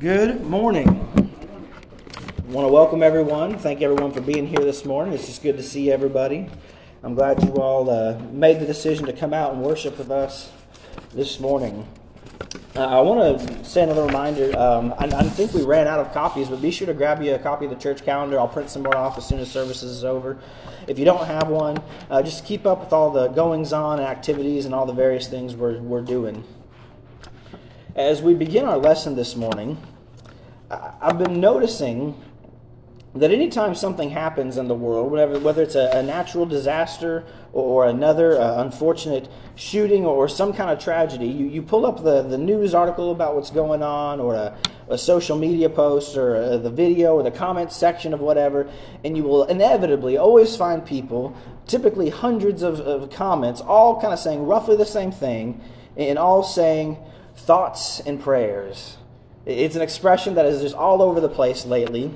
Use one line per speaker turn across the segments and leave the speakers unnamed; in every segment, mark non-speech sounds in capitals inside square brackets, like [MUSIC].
Good morning. I want to welcome everyone. Thank everyone for being here this morning. It's just good to see everybody. I'm glad you all uh, made the decision to come out and worship with us this morning. Uh, I want to say another reminder. Um, I, I, think we ran out of copies, but be sure to grab you a copy of the church calendar. I'll print some more off as soon as services is over. If you don't have one, uh, just keep up with all the goings on and activities and all the various things we're, we're doing. As we begin our lesson this morning, I've been noticing that anytime something happens in the world, whatever, whether it's a, a natural disaster or, another uh, unfortunate shooting or, some kind of tragedy, you, you pull up the, the news article about what's going on or a, a social media post or a, the video or the comment section of whatever, and you will inevitably always find people, typically hundreds of, of comments, all kind of saying roughly the same thing, and all saying, thoughts and prayers. It's an expression that is just all over the place lately.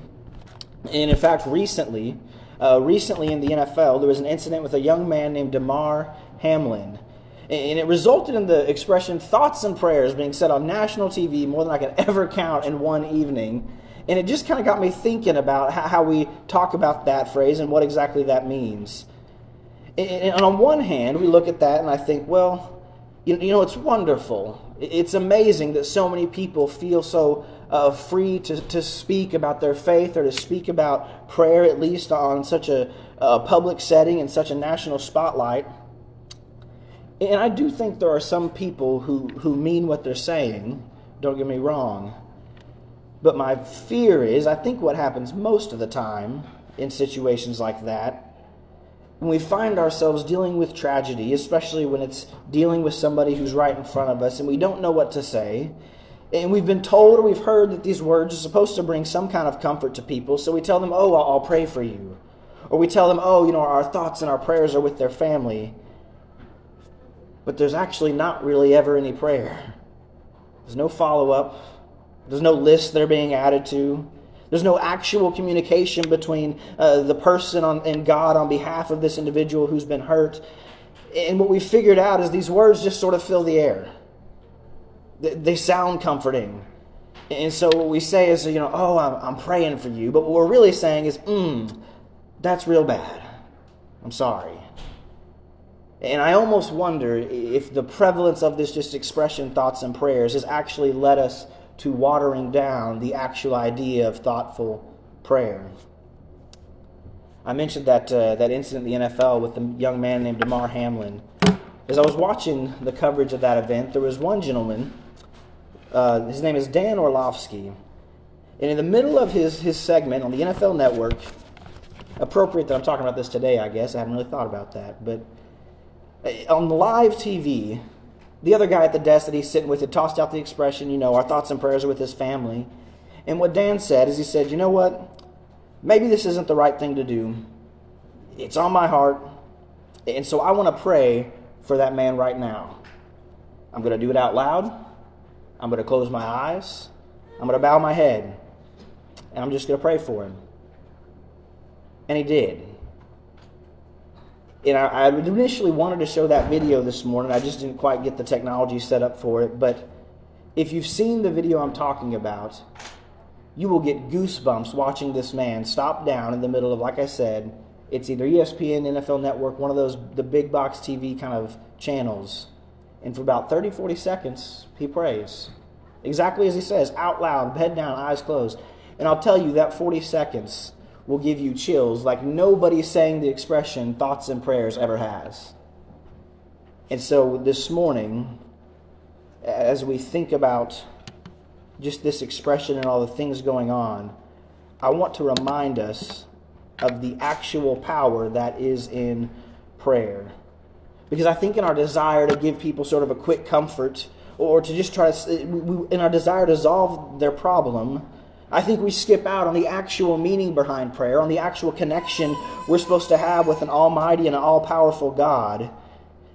And in fact, recently, uh, recently in the NFL, there was an incident with a young man named Damar Hamlin. And it resulted in the expression thoughts and prayers being said on national TV more than I can ever count in one evening. And it just kind of got me thinking about how we talk about that phrase and what exactly that means. And on one hand, we look at that and I think, well, you know, it's wonderful it's amazing that so many people feel so uh, free to, to speak about their faith or to speak about prayer, at least on such a, a public setting and such a national spotlight. And I do think there are some people who, who mean what they're saying, don't get me wrong. But my fear is, I think what happens most of the time in situations like that when we find ourselves dealing with tragedy, especially when it's dealing with somebody who's right in front of us and we don't know what to say, and we've been told or we've heard that these words are supposed to bring some kind of comfort to people, so we tell them, Oh, I'll pray for you. Or we tell them, Oh, you know, our thoughts and our prayers are with their family. But there's actually not really ever any prayer. There's no follow up, there's no list they're being added to. There's no actual communication between uh, the person on, and God on behalf of this individual who's been hurt. And what we figured out is these words just sort of fill the air. They, they sound comforting. And so what we say is, you know, oh, I'm, I'm praying for you. But what we're really saying is, mm, that's real bad. I'm sorry. And I almost wonder if the prevalence of this just expression, thoughts and prayers, has actually led us to watering down the actual idea of thoughtful prayer. I mentioned that, uh, that incident in the NFL with the young man named Damar Hamlin. As I was watching the coverage of that event, there was one gentleman, uh, his name is Dan Orlovsky, and in the middle of his, his segment on the NFL network, appropriate that I'm talking about this today, I guess, I haven't really thought about that, but uh, on live TV, the other guy at the desk that he's sitting with had tossed out the expression, you know, our thoughts and prayers are with his family. And what Dan said is he said, you know what? Maybe this isn't the right thing to do. It's on my heart. And so I want to pray for that man right now. I'm going to do it out loud. I'm going to close my eyes. I'm going to bow my head. And I'm just going to pray for him. And he did and I, I, initially wanted to show that video this morning. I just didn't quite get the technology set up for it. But if you've seen the video I'm talking about, you will get goosebumps watching this man stop down in the middle of, like I said, it's either ESPN, NFL Network, one of those the big box TV kind of channels. And for about 30, 40 seconds, he prays. Exactly as he says, out loud, head down, eyes closed. And I'll tell you that 40 seconds will give you chills like nobody saying the expression thoughts and prayers ever has. And so this morning, as we think about just this expression and all the things going on, I want to remind us of the actual power that is in prayer. Because I think in our desire to give people sort of a quick comfort or to just try to, in our desire to solve their problem, I think we skip out on the actual meaning behind prayer, on the actual connection we're supposed to have with an almighty and all powerful God.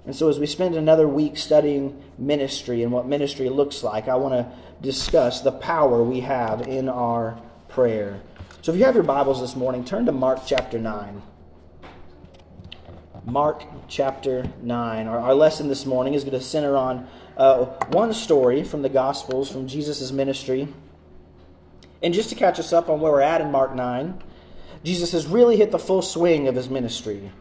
And so, as we spend another week studying ministry and what ministry looks like, I want to discuss the power we have in our prayer. So, if you have your Bibles this morning, turn to Mark chapter 9. Mark chapter 9. Our, our lesson this morning is going to center on uh, one story from the Gospels, from Jesus' ministry And just to catch us up on where we're at in Mark 9, Jesus has really hit the full swing of his ministry.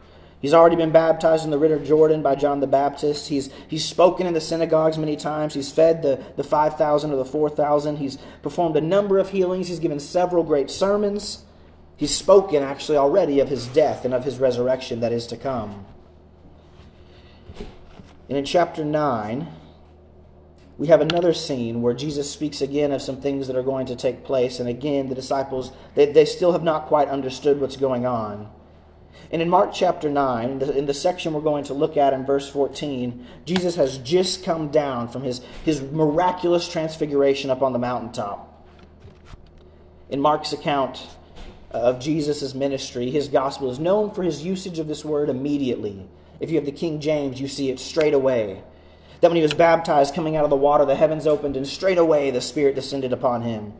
He's already been baptized in the River Jordan by John the Baptist. He's, he's spoken in the synagogues many times. He's fed the, the 5,000 or the 4,000. He's performed a number of healings. He's given several great sermons. He's spoken actually already of his death and of his resurrection that is to come. And in chapter 9, we have another scene where Jesus speaks again of some things that are going to take place. And again, the disciples, they, they still have not quite understood what's going on. And in Mark chapter 9, in the, section we're going to look at in verse 14, Jesus has just come down from his, his miraculous transfiguration up on the mountaintop. In Mark's account of Jesus' ministry, his gospel is known for his usage of this word immediately. If you have the King James, you see it straight away. That when he was baptized, coming out of the water, the heavens opened, and straight away the Spirit descended upon him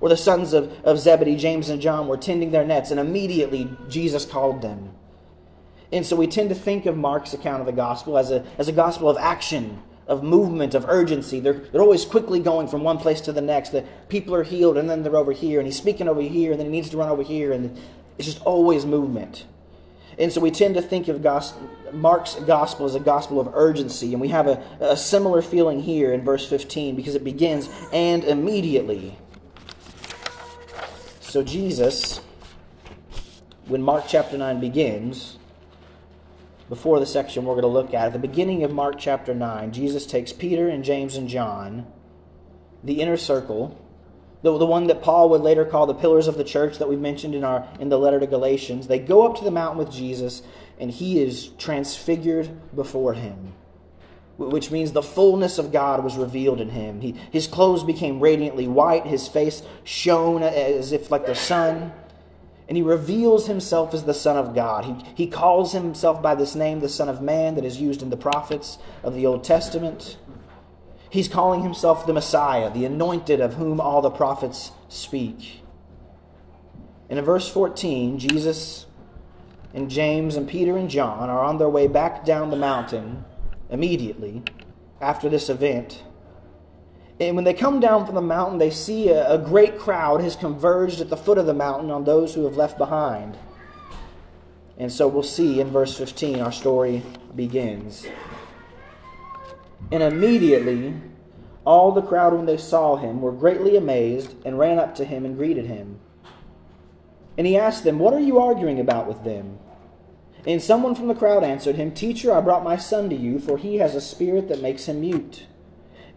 or the sons of, of Zebedee, James and John, were tending their nets, and immediately Jesus called them. And so we tend to think of Mark's account of the gospel as a, as a gospel of action, of movement, of urgency. They're, they're always quickly going from one place to the next. The people are healed, and then they're over here, and he's speaking over here, and then he needs to run over here, and it's just always movement. And so we tend to think of gospel, Mark's gospel is a gospel of urgency, and we have a, a similar feeling here in verse 15 because it begins, and immediately. So, Jesus, when Mark chapter 9 begins, before the section we're going to look at, at the beginning of Mark chapter 9, Jesus takes Peter and James and John, the inner circle, the, the one that Paul would later call the pillars of the church that we mentioned in, our, in the letter to Galatians. They go up to the mountain with Jesus, and he is transfigured before him which means the fullness of God was revealed in him. He, his clothes became radiantly white, his face shone as if like the sun. And he reveals himself as the Son of God. He, he calls himself by this name, the Son of Man, that is used in the prophets of the Old Testament. He's calling himself the Messiah, the anointed of whom all the prophets speak. And in verse 14, Jesus and James and Peter and John are on their way back down the mountain immediately after this event. And when they come down from the mountain, they see a, a, great crowd has converged at the foot of the mountain on those who have left behind. And so we'll see in verse 15 our story begins. And immediately all the crowd, when they saw him, were greatly amazed and ran up to him and greeted him. And he asked them, What are you arguing about with them? And someone from the crowd answered him, Teacher, I brought my son to you, for he has a spirit that makes him mute.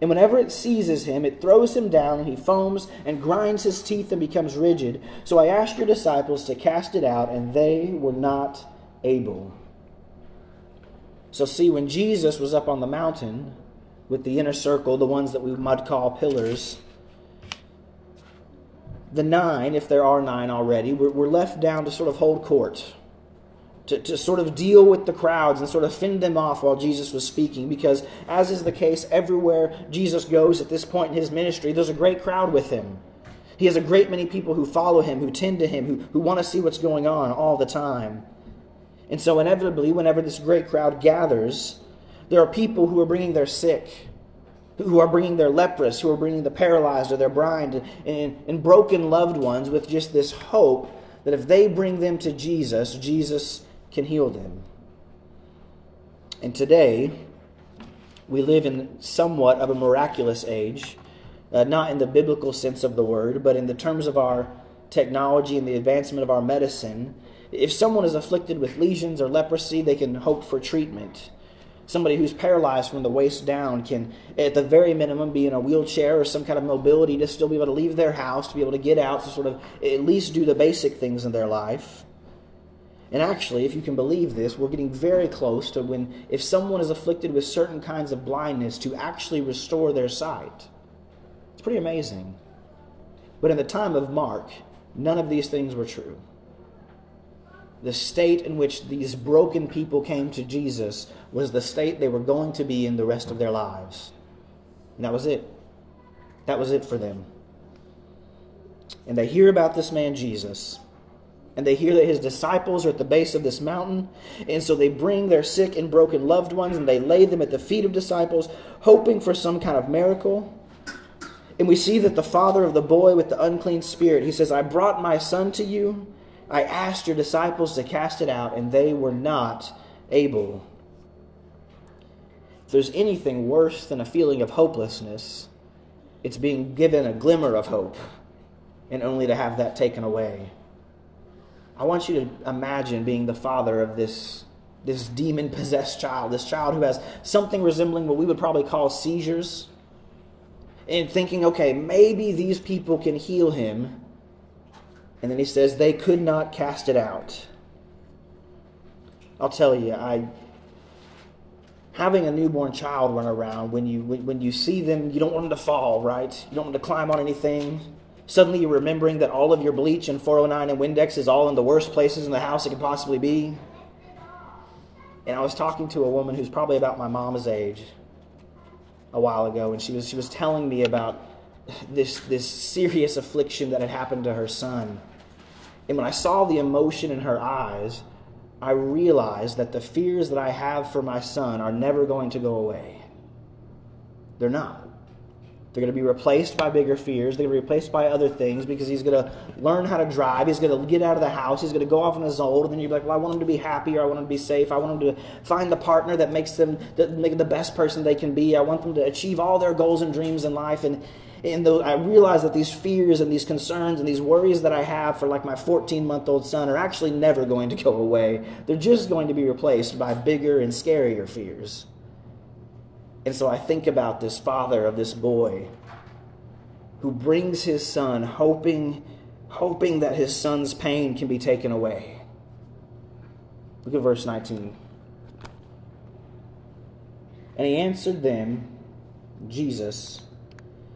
And whenever it seizes him, it throws him down, and he foams and grinds his teeth and becomes rigid. So I asked your disciples to cast it out, and they were not able. So, see, when Jesus was up on the mountain with the inner circle, the ones that we might call pillars, the nine, if there are nine already, were, were left down to sort of hold court to, to sort of deal with the crowds and sort of fend them off while Jesus was speaking. Because, as is the case everywhere Jesus goes at this point in his ministry, there's a great crowd with him. He has a great many people who follow him, who tend to him, who, who want to see what's going on all the time. And so, inevitably, whenever this great crowd gathers, there are people who are bringing their sick, who are bringing their leprous, who are bringing the paralyzed or their blind and, and, broken loved ones with just this hope that if they bring them to Jesus, Jesus can heal them. And today, we live in somewhat of a miraculous age, uh, not in the biblical sense of the word, but in the terms of our technology and the advancement of our medicine. If someone is afflicted with lesions or leprosy, they can hope for treatment. Somebody who's paralyzed from the waist down can, at the very minimum, be in a wheelchair or some kind of mobility to still be able to leave their house, to be able to get out, to sort of at least do the basic things in their life. And actually, if you can believe this, we're getting very close to when, if someone is afflicted with certain kinds of blindness, to actually restore their sight. It's pretty amazing. But in the time of Mark, none of these things were true. The state in which these broken people came to Jesus was the state they were going to be in the rest of their lives. And that was it. That was it for them. And they hear about this man Jesus and they hear that his disciples are at the base of this mountain. And so they bring their sick and broken loved ones and they lay them at the feet of disciples, hoping for some kind of miracle. And we see that the father of the boy with the unclean spirit, he says, I brought my son to you. I asked your disciples to cast it out, and they were not able. If there's anything worse than a feeling of hopelessness, it's being given a glimmer of hope and only to have that taken away. I want you to imagine being the father of this, this demon possessed child, this child who has something resembling what we would probably call seizures, and thinking, okay, maybe these people can heal him. And then he says, they could not cast it out. I'll tell you, I having a newborn child run around when you when, when you see them, you don't want them to fall, right? You don't want them to climb on anything. Suddenly you're remembering that all of your bleach and 409 and Windex is all in the worst places in the house it could possibly be. And I was talking to a woman who's probably about my mom's age a while ago, and she was she was telling me about this this serious affliction that had happened to her son. And when I saw the emotion in her eyes, I realized that the fears that I have for my son are never going to go away. They're not. They're going to be replaced by bigger fears. They're going to be replaced by other things because he's going to learn how to drive. He's going to get out of the house. He's going to go off on his own. And then you're like, well, I want him to be happy or I want him to be safe. I want him to find the partner that makes them make the best person they can be. I want them to achieve all their goals and dreams in life. And and I realize that these fears and these concerns and these worries that I have for like my 14 month old son are actually never going to go away. They're just going to be replaced by bigger and scarier fears. And so I think about this father of this boy who brings his son hoping hoping that his son's pain can be taken away. Look at verse 19. And he answered them, Jesus,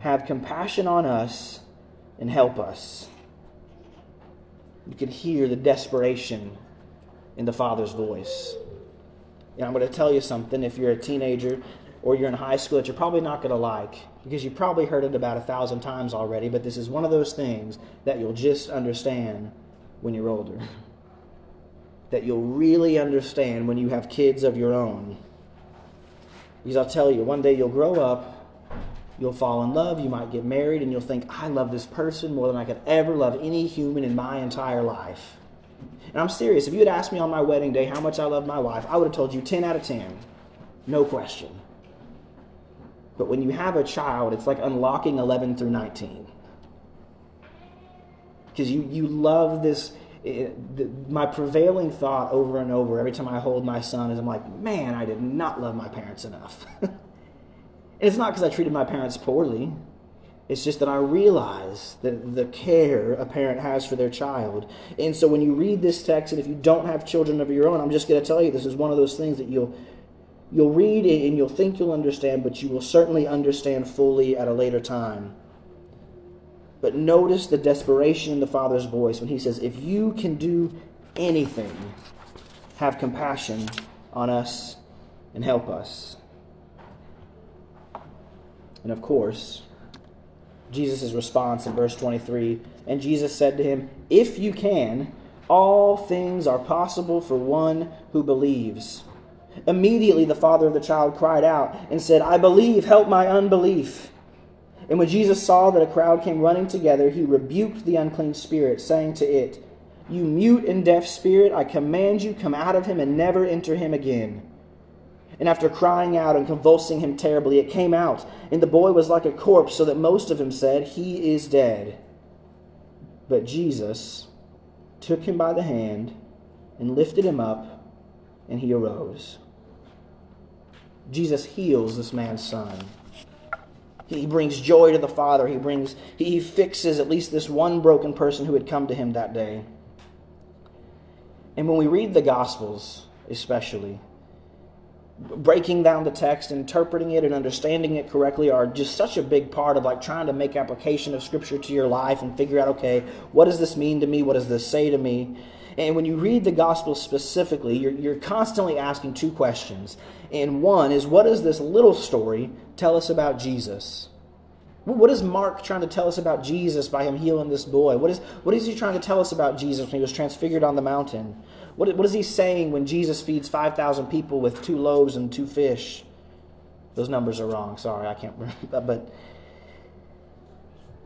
have compassion on us and help us. You can hear the desperation in the Father's voice. And I'm going to tell you something if you're a teenager or you're in high school that you're probably not going to like because you probably heard it about a thousand times already, but this is one of those things that you'll just understand when you're older. [LAUGHS] That you'll really understand when you have kids of your own. Because I'll tell you, one day you'll grow up You'll fall in love, you might get married, and you'll think, I love this person more than I could ever love any human in my entire life. And I'm serious. If you had asked me on my wedding day how much I love my wife, I would have told you 10 out of 10. No question. But when you have a child, it's like unlocking 11 through 19. Because you, you love this. It, the, my prevailing thought over and over every time I hold my son is I'm like, man, I did not love my parents enough. [LAUGHS] It's not because I treated my parents poorly. It's just that I realize the, the care a parent has for their child. And so when you read this text, and if you don't have children of your own, I'm just going to tell you this is one of those things that you'll you'll read it and you'll think you'll understand, but you will certainly understand fully at a later time. But notice the desperation in the father's voice when he says, If you can do anything, have compassion on us and help us. And of course, Jesus' response in verse 23 And Jesus said to him, If you can, all things are possible for one who believes. Immediately the father of the child cried out and said, I believe, help my unbelief. And when Jesus saw that a crowd came running together, he rebuked the unclean spirit, saying to it, You mute and deaf spirit, I command you, come out of him and never enter him again. And after crying out and convulsing him terribly, it came out, and the boy was like a corpse, so that most of them said, He is dead. But Jesus took him by the hand and lifted him up, and he arose. Jesus heals this man's son. He brings joy to the Father. He brings he fixes at least this one broken person who had come to him that day. And when we read the Gospels, especially, breaking down the text, interpreting it, and understanding it correctly are just such a big part of like trying to make application of Scripture to your life and figure out, okay, what does this mean to me? What does this say to me? And when you read the gospel specifically, you're, you're constantly asking two questions. And one is, what does this little story tell us about Jesus? What is Mark trying to tell us about Jesus by him healing this boy? What is, what is he trying to tell us about Jesus when he was transfigured on the mountain? What, what is he saying when Jesus feeds 5,000 people with two loaves and two fish? Those numbers are wrong. Sorry, I can't [LAUGHS] remember. But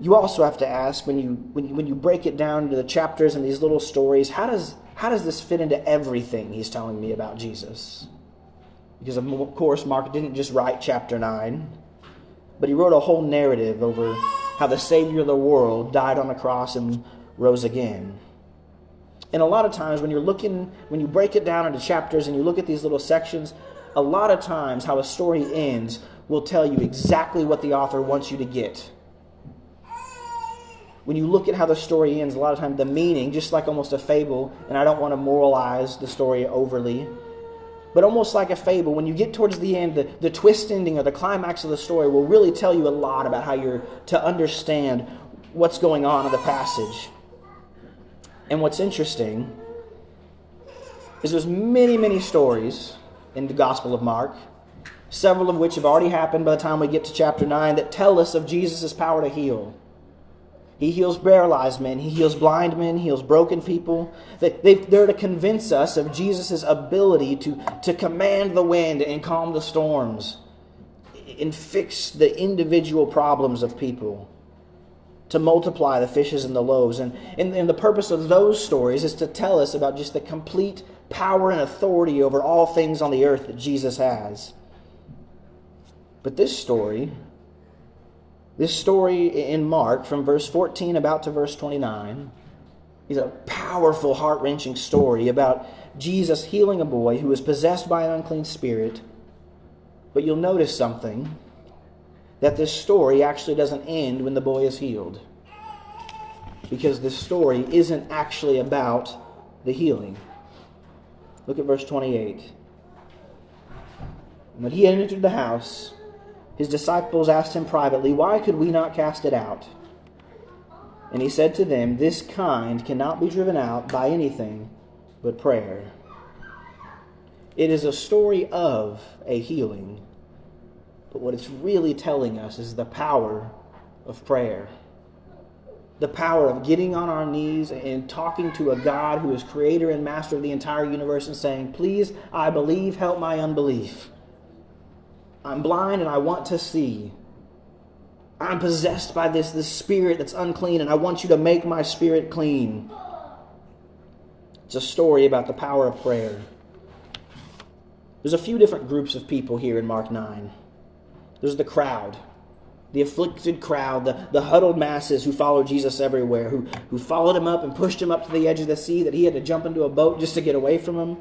you also have to ask when you, when you, when you break it down into the chapters and these little stories, how does, how does this fit into everything he's telling me about Jesus? Because, of course, Mark didn't just write chapter 9, but he wrote a whole narrative over how the Savior of the world died on the cross and rose again. And a lot of times when you're looking, when you break it down into chapters and you look at these little sections, a lot of times how a story ends will tell you exactly what the author wants you to get. When you look at how the story ends, a lot of times the meaning, just like almost a fable, and I don't want to moralize the story overly, but almost like a fable, when you get towards the end, the, the twist ending or the climax of the story will really tell you a lot about how you're to understand what's going on in the passage. And what's interesting is there's many, many stories in the Gospel of Mark, several of which have already happened by the time we get to chapter 9, that tell us of Jesus' power to heal. He heals paralyzed men. He heals blind men. He heals broken people. They, they're to convince us of Jesus' ability to, to command the wind and calm the storms and fix the individual problems of people to multiply the fishes and the loaves. And, and, and, the purpose of those stories is to tell us about just the complete power and authority over all things on the earth that Jesus has. But this story, this story in Mark, from verse 14 about to verse 29, is a powerful, heart wrenching story about Jesus healing a boy who was possessed by an unclean spirit. But you'll notice something that this story actually doesn't end when the boy is healed. Because this story isn't actually about the healing. Look at verse 28. When he had entered the house, his disciples asked him privately, Why could we not cast it out? And he said to them, This kind cannot be driven out by anything but prayer. It is a story of a healing but what it's really telling us is the power of prayer. The power of getting on our knees and talking to a God who is creator and master of the entire universe and saying, Please, I believe, help my unbelief. I'm blind and I want to see. I'm possessed by this, this spirit that's unclean, and I want you to make my spirit clean. It's a story about the power of prayer. There's a few different groups of people here in Mark 9. There's the crowd, the afflicted crowd, the, the huddled masses who followed Jesus everywhere, who, who followed him up and pushed him up to the edge of the sea that he had to jump into a boat just to get away from him.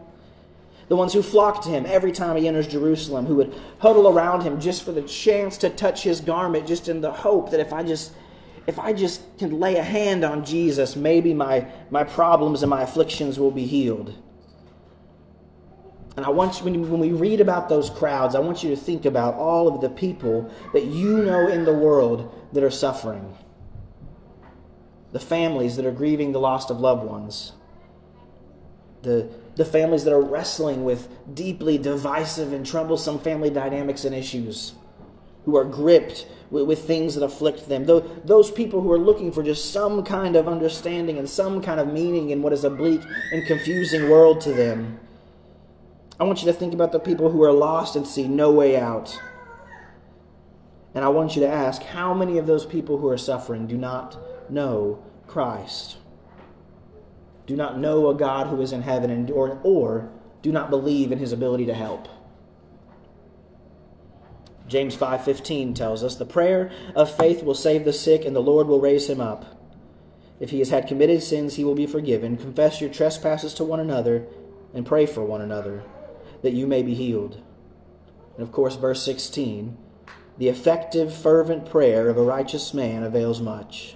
The ones who flocked to him every time he enters Jerusalem, who would huddle around him just for the chance to touch his garment, just in the hope that if I just if I just can lay a hand on Jesus, maybe my, my problems and my afflictions will be healed. And I want you, when, we read about those crowds, I want you to think about all of the people that you know in the world that are suffering. The families that are grieving the loss of loved ones. The, the families that are wrestling with deeply divisive and troublesome family dynamics and issues. Who are gripped with, with things that afflict them. Those people who are looking for just some kind of understanding and some kind of meaning in what is a bleak and confusing world to them. I want you to think about the people who are lost and see no way out. And I want you to ask how many of those people who are suffering do not know Christ? Do not know a God who is in heaven and, or, or do not believe in his ability to help. James 5:15 tells us the prayer of faith will save the sick and the Lord will raise him up. If he has had committed sins he will be forgiven. Confess your trespasses to one another and pray for one another that you may be healed. And of course, verse 16 the effective, fervent prayer of a righteous man avails much.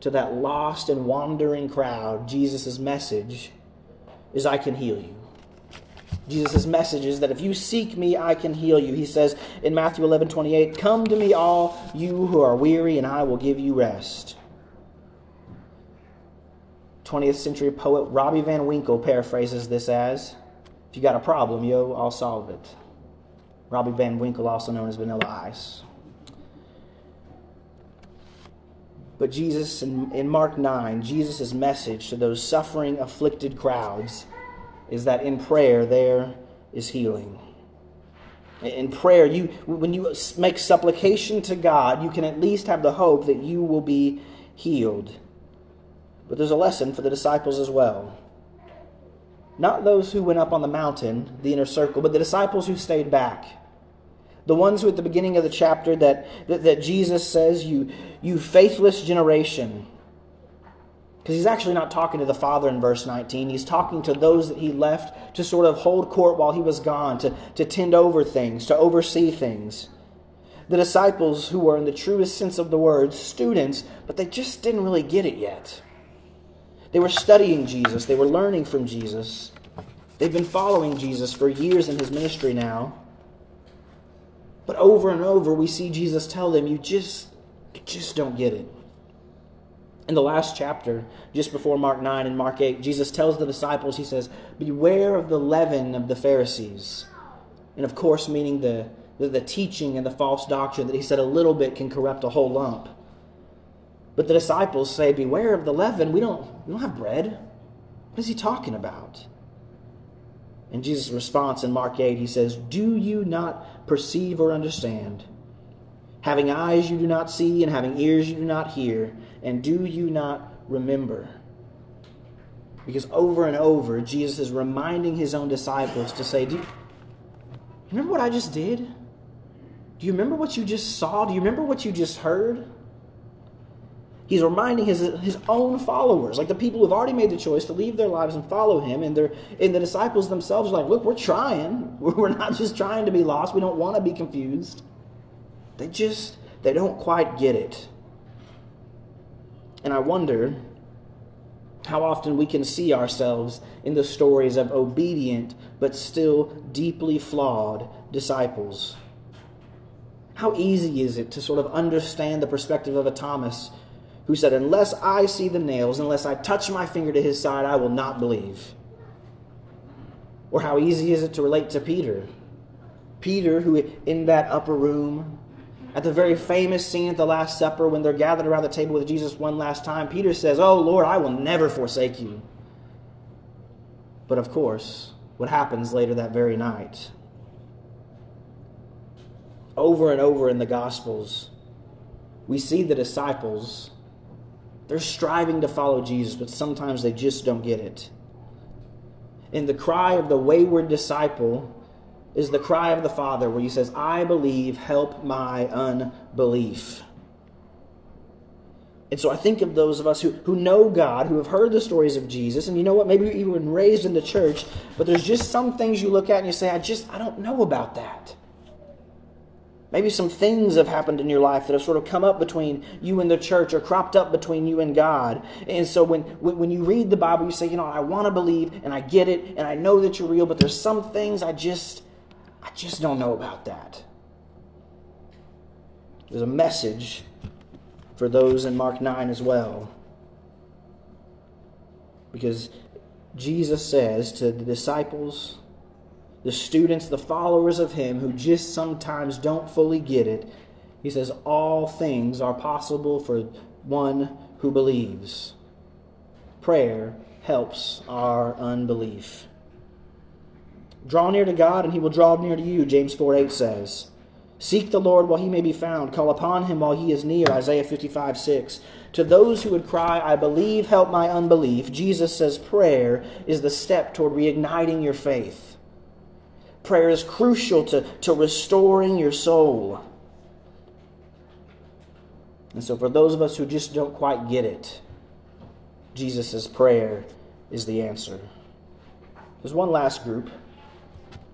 To that lost and wandering crowd, Jesus' message is I can heal you. Jesus' message is that if you seek me, I can heal you. He says in Matthew 11 28, Come to me, all you who are weary, and I will give you rest. 20th century poet Robbie Van Winkle paraphrases this as If you got a problem, yo, I'll solve it. Robbie Van Winkle, also known as Vanilla Ice. But Jesus, in, in Mark 9, Jesus' message to those suffering, afflicted crowds is that in prayer there is healing. In prayer, you when you make supplication to God, you can at least have the hope that you will be healed. But there's a lesson for the disciples as well. Not those who went up on the mountain, the inner circle, but the disciples who stayed back. The ones who at the beginning of the chapter that, that, that Jesus says, you, you faithless generation. Because he's actually not talking to the Father in verse 19. He's talking to those that he left to sort of hold court while he was gone, to, to tend over things, to oversee things. The disciples who were, in the truest sense of the word, students, but they just didn't really get it yet. They were studying Jesus, they were learning from Jesus. They've been following Jesus for years in his ministry now. But over and over we see Jesus tell them, you just you just don't get it. In the last chapter, just before Mark 9 and Mark 8, Jesus tells the disciples, he says, Beware of the leaven of the Pharisees. And of course, meaning the, the, the teaching and the false doctrine that he said a little bit can corrupt a whole lump. But the disciples say, Beware of the leaven. We don't, we don't have bread. What is he talking about? In Jesus' response in Mark 8, he says, Do you not perceive or understand? Having eyes you do not see, and having ears you do not hear, and do you not remember? Because over and over, Jesus is reminding his own disciples to say, Do you remember what I just did? Do you remember what you just saw? Do you remember what you just heard? He's reminding his, his own followers, like the people who've already made the choice to leave their lives and follow him. And, they're, and the disciples themselves are like, look, we're trying. [LAUGHS] We're not just trying to be lost. We don't want to be confused. They just, they don't quite get it. And I wonder how often we can see ourselves in the stories of obedient but still deeply flawed disciples. How easy is it to sort of understand the perspective of a Thomas who said, Unless I see the nails, unless I touch my finger to his side, I will not believe. Or how easy is it to relate to Peter? Peter, who in that upper room, at the very famous scene at the Last Supper, when they're gathered around the table with Jesus one last time, Peter says, Oh Lord, I will never forsake you. But of course, what happens later that very night? Over and over in the Gospels, we see the disciples they're striving to follow Jesus, but sometimes they just don't get it. And the cry of the wayward disciple is the cry of the Father, where he says, I believe, help my unbelief. And so I think of those of us who, who know God, who have heard the stories of Jesus, and you know what, maybe you've even raised in the church, but there's just some things you look at and you say, I just, I don't know about that. Maybe some things have happened in your life that have sort of come up between you and the church or cropped up between you and God. And so when, when you read the Bible, you say, you know, I want to believe and I get it and I know that you're real, but there's some things I just, I just don't know about that. There's a message for those in Mark 9 as well. Because Jesus says to the disciples, the students, the followers of Him who just sometimes don't fully get it, He says, All things are possible for one who believes. Prayer helps our unbelief. Draw near to God, and He will draw near to you, James 4 8 says. Seek the Lord while He may be found. Call upon Him while He is near, Isaiah 55 6. To those who would cry, I believe, help my unbelief, Jesus says prayer is the step toward reigniting your faith. Prayer is crucial to, to restoring your soul. And so, for those of us who just don't quite get it, Jesus' prayer is the answer. There's one last group.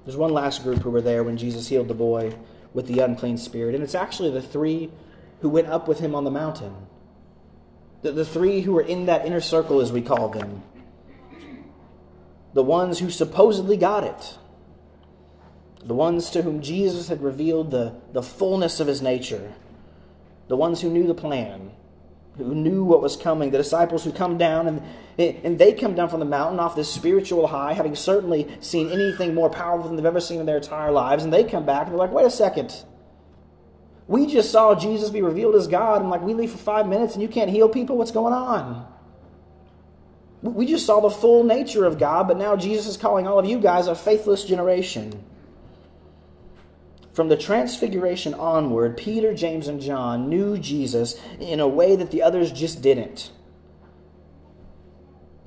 There's one last group who were there when Jesus healed the boy with the unclean spirit. And it's actually the three who went up with him on the mountain. The, the three who were in that inner circle, as we call them. The ones who supposedly got it the ones to whom Jesus had revealed the, the fullness of his nature, the ones who knew the plan, who knew what was coming, the disciples who come down and, and they come down from the mountain off this spiritual high, having certainly seen anything more powerful than they've ever seen in their entire lives, and they come back and they're like, wait a second. We just saw Jesus be revealed as God, and like we leave for five minutes and you can't heal people? What's going on? We just saw the full nature of God, but now Jesus is calling all of you guys a faithless generation. From the transfiguration onward, Peter, James, and John knew Jesus in a way that the others just didn't.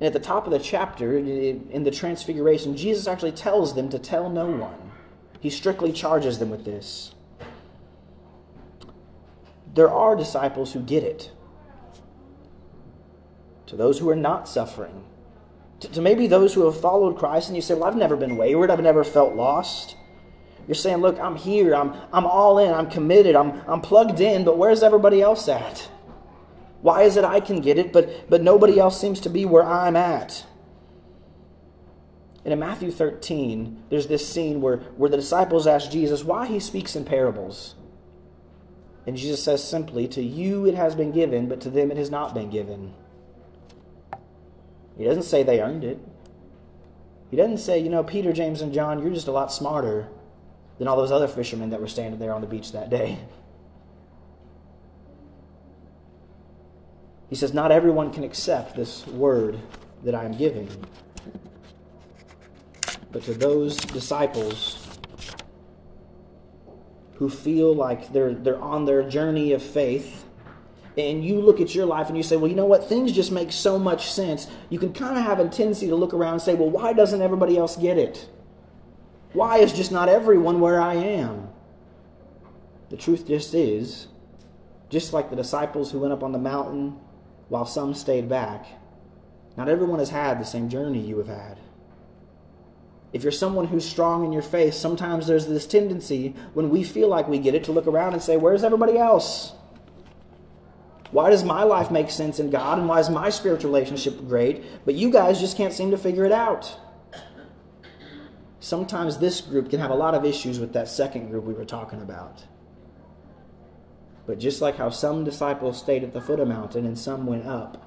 And at the top of the chapter, in the transfiguration, Jesus actually tells them to tell no one. He strictly charges them with this. There are disciples who get it. To those who are not suffering. To maybe those who have followed Christ and you say, Well, I've never been wayward, I've never felt lost. You're saying, look, I'm here. I'm, I'm all in. I'm committed. I'm, I'm plugged in. But where's everybody else at? Why is it I can get it, but, but nobody else seems to be where I'm at? And in Matthew 13, there's this scene where, where the disciples ask Jesus why he speaks in parables. And Jesus says simply, To you it has been given, but to them it has not been given. He doesn't say they earned it. He doesn't say, you know, Peter, James, and John, you're just a lot smarter than all those other fishermen that were standing there on the beach that day. He says, Not everyone can accept this word that I am giving. But to those disciples who feel like they're, they're on their journey of faith, and you look at your life and you say, well, you know what? Things just make so much sense. You can kind of have a tendency to look around and say, well, why doesn't everybody else get it? Why is just not everyone where I am? The truth just is, just like the disciples who went up on the mountain while some stayed back, not everyone has had the same journey you have had. If you're someone who's strong in your faith, sometimes there's this tendency when we feel like we get it to look around and say, Where's everybody else? Why does my life make sense in God and why is my spiritual relationship great? But you guys just can't seem to figure it out sometimes this group can have a lot of issues with that second group we were talking about. But just like how some disciples stayed at the foot of the mountain and some went up,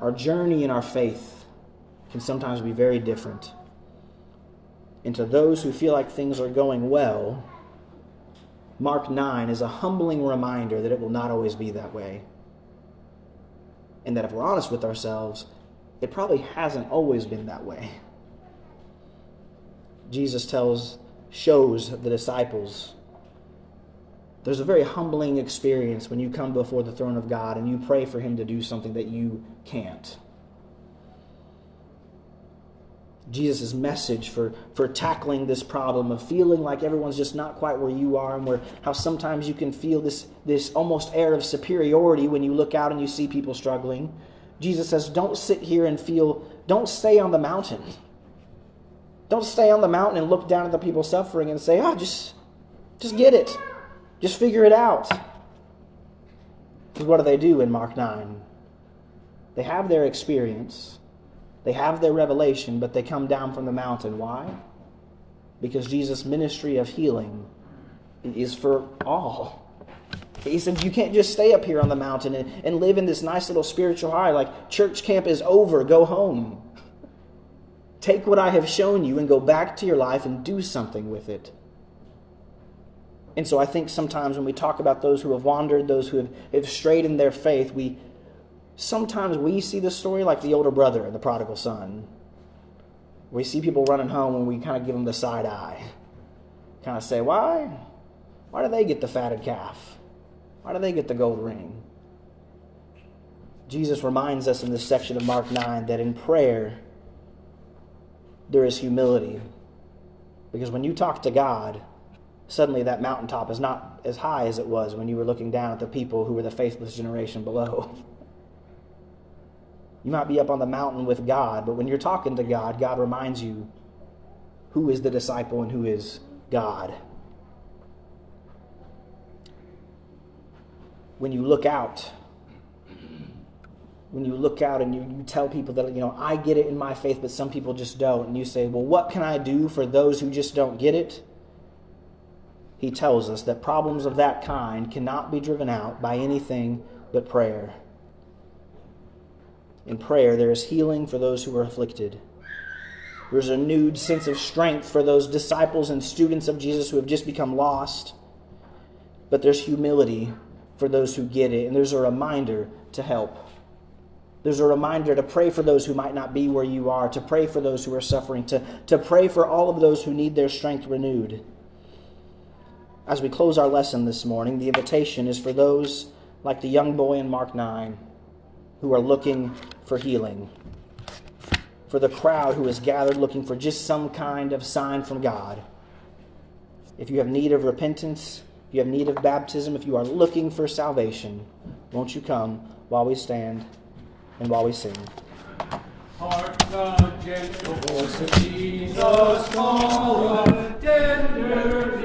our journey in our faith can sometimes be very different. And to those who feel like things are going well, Mark 9 is a humbling reminder that it will not always be that way. And that if we're honest with ourselves, it probably hasn't always been that way. Jesus tells, shows the disciples. There's a very humbling experience when you come before the throne of God and you pray for Him to do something that you can't. Jesus' message for, for tackling this problem of feeling like everyone's just not quite where you are, and where how sometimes you can feel this, this almost air of superiority when you look out and you see people struggling. Jesus says, Don't sit here and feel, don't stay on the mountain. Don't stay on the mountain and look down at the people suffering and say, oh, just, just get it. Just figure it out. Because what do they do in Mark 9? They have their experience, they have their revelation, but they come down from the mountain. Why? Because Jesus' ministry of healing is for all. He said, You can't just stay up here on the mountain and, and live in this nice little spiritual high. Like, church camp is over, go home. Take what I have shown you and go back to your life and do something with it. And so I think sometimes when we talk about those who have wandered, those who have, have strayed in their faith, we sometimes we see the story like the older brother and the prodigal son. We see people running home and we kind of give them the side eye. Kind of say, why? Why do they get the fatted calf? Why do they get the gold ring? Jesus reminds us in this section of Mark 9 that in prayer, there is humility. Because when you talk to God, suddenly that mountaintop is not as high as it was when you were looking down at the people who were the faithless generation below. [LAUGHS] You might be up on the mountain with God, but when you're talking to God, God reminds you who is the disciple and who is God. When you look out when you look out and you, you tell people that, you know, I get it in my faith, but some people just don't, and you say, well, what can I do for those who just don't get it? He tells us that problems of that kind cannot be driven out by anything but prayer. In prayer, there is healing for those who are afflicted. There's a renewed sense of strength for those disciples and students of Jesus who have just become lost. But there's humility for those who get it, and there's a reminder to help. There's a reminder to pray for those who might not be where you are, to pray for those who are suffering, to, to pray for all of those who need their strength renewed. As we close our lesson this morning, the invitation is for those like the young boy in Mark 9 who are looking for healing for the crowd who is gathered looking for just some kind of sign from God. If you have need of repentance, if you have need of baptism, if you are looking for salvation, won't you come while we stand and while we sing? Gentle voice of Jesus, tender